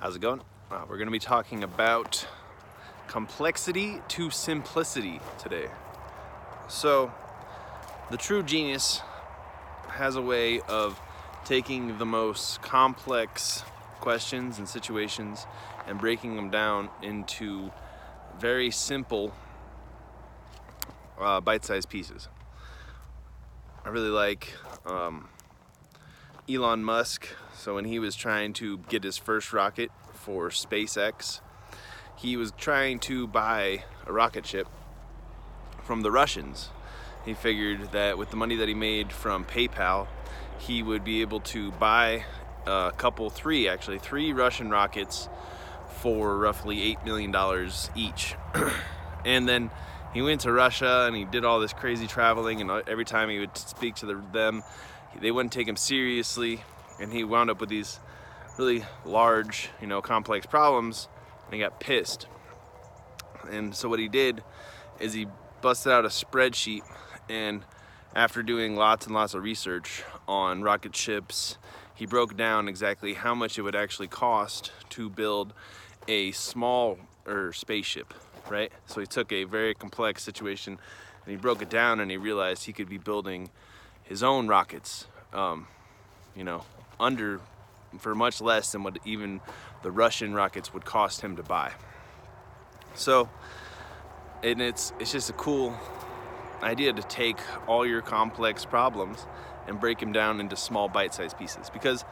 How's it going? We're going to be talking about complexity to simplicity today. So, the true genius has a way of taking the most complex questions and situations and breaking them down into very simple uh, bite-sized pieces. I really like um, Elon Musk. So when he was trying to get his first rocket for SpaceX, he was trying to buy a rocket ship from the Russians. He figured that with the money that he made from PayPal, he would be able to buy a couple, three actually, three Russian rockets for roughly $8 million each. and then he went to Russia and he did all this crazy traveling and every time he would speak to the, them, they wouldn't take him seriously and he wound up with these really large, you know, complex problems and he got pissed. And so what he did is he busted out a spreadsheet and after doing lots and lots of research on rocket ships, he broke down exactly how much it would actually cost to build a small or spaceship, right? So he took a very complex situation and he broke it down and he realized he could be building his own rockets, um, you know, under for much less than what even the Russian rockets would cost him to buy. So, and it's it's just a cool idea to take all your complex problems and break them down into small bite-sized pieces because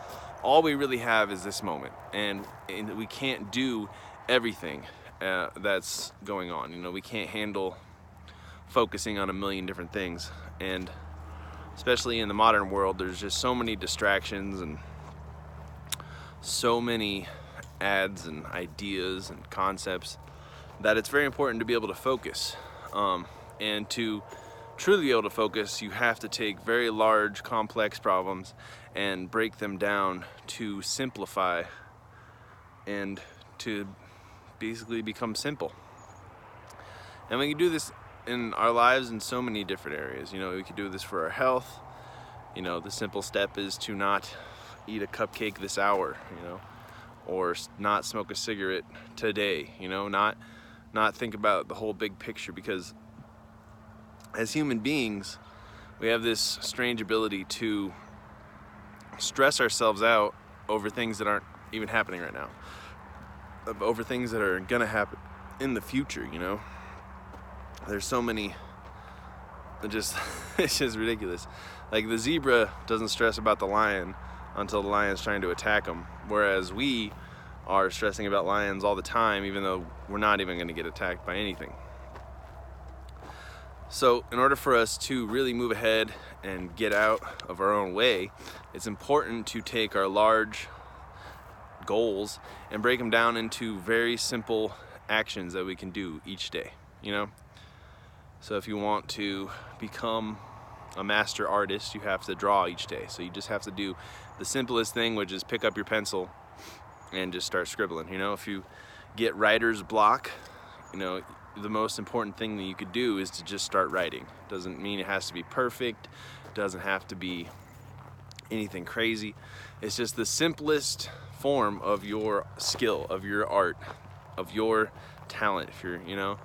all we really have is this moment and, and we can't do everything uh, that's going on you know we can't handle focusing on a million different things and especially in the modern world, there's just so many distractions and so many ads and ideas and concepts that it's very important to be able to focus. Um, and to truly be able to focus, you have to take very large, complex problems and break them down to simplify and to basically become simple. And when you do this in our lives in so many different areas. You know, we could do this for our health. You know, the simple step is to not eat a cupcake this hour, you know, or not smoke a cigarette today, you know, not not think about the whole big picture because as human beings, we have this strange ability to stress ourselves out over things that aren't even happening right now. Over things that are going to happen in the future, you know there's so many. It just it's just ridiculous. Like the zebra doesn't stress about the lion until the lion's trying to attack him whereas we are stressing about lions all the time even though we're not even going to get attacked by anything. So in order for us to really move ahead and get out of our own way it's important to take our large goals and break them down into very simple actions that we can do each day you know so if you want to become a master artist, you have to draw each day. So you just have to do the simplest thing, which is pick up your pencil and just start scribbling. You know, if you get writer's block, you know, the most important thing that you could do is to just start writing. Doesn't mean it has to be perfect, doesn't have to be anything crazy. It's just the simplest form of your skill, of your art, of your talent, if you're, you know,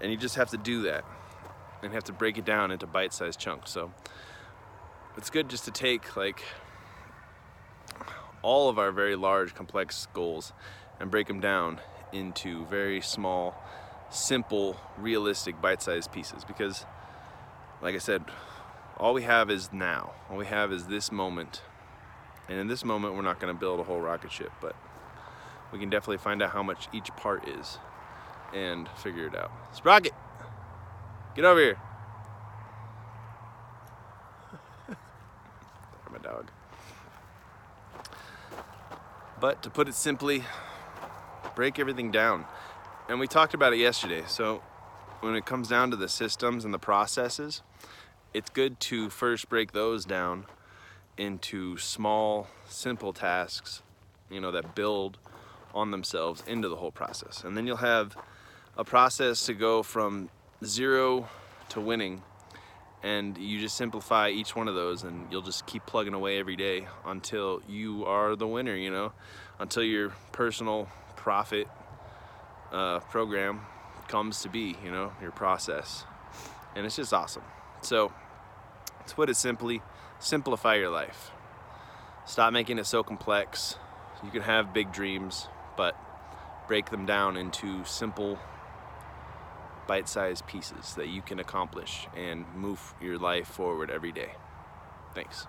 and you just have to do that and have to break it down into bite-sized chunks. So it's good just to take like all of our very large complex goals and break them down into very small simple realistic bite-sized pieces because like I said all we have is now. All we have is this moment. And in this moment we're not going to build a whole rocket ship but we can definitely find out how much each part is and figure it out. Sprocket Get over here. I'm a dog. But to put it simply, break everything down. And we talked about it yesterday. So when it comes down to the systems and the processes, it's good to first break those down into small, simple tasks, you know, that build on themselves into the whole process. And then you'll have a process to go from zero to winning and you just simplify each one of those and you'll just keep plugging away every day until you are the winner you know? Until your personal profit uh, program comes to be you know your process. And it's just awesome. So to put it simply simplify your life. Stop making it so complex. You can have big dreams but break them down into simple bite-sized pieces that you can accomplish and move your life forward every day. Thanks.